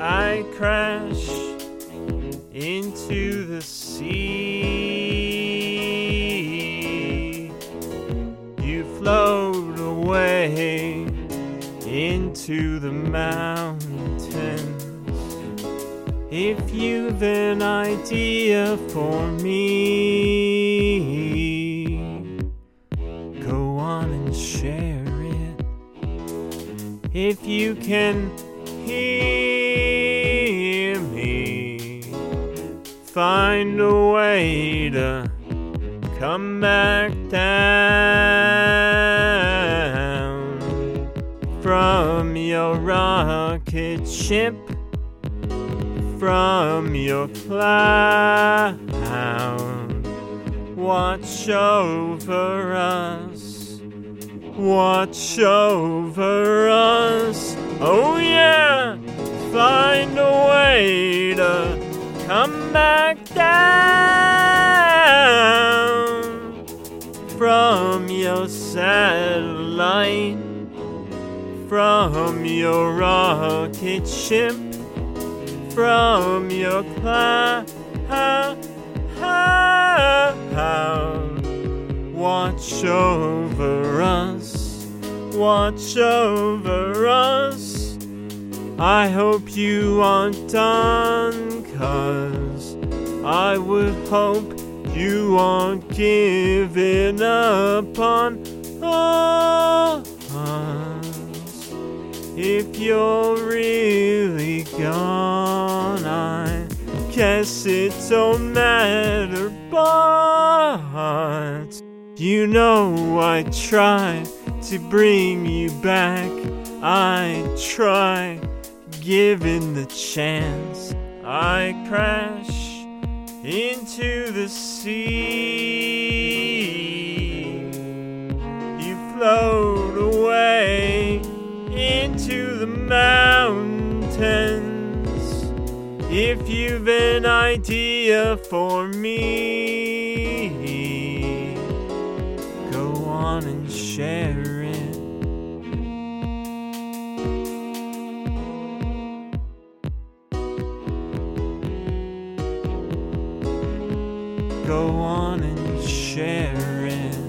I crash into the sea. You float away into the mountains. If you've an idea for me, go on and share it. If you can hear me, find a way to come back down from your rocket ship, from your cloud. Watch over us, watch over us. Oh, yeah, find a way to come back down from your satellite, from your rocket ship, from your cloud. Watch over watch over us. I hope you aren't done, cause I would hope you aren't giving up on us. If you're really gone, I guess it don't matter, but you know I try to bring you back. I try, given the chance, I crash into the sea. You float away into the mountains. If you've an idea for me, on and share it. Go on and share it.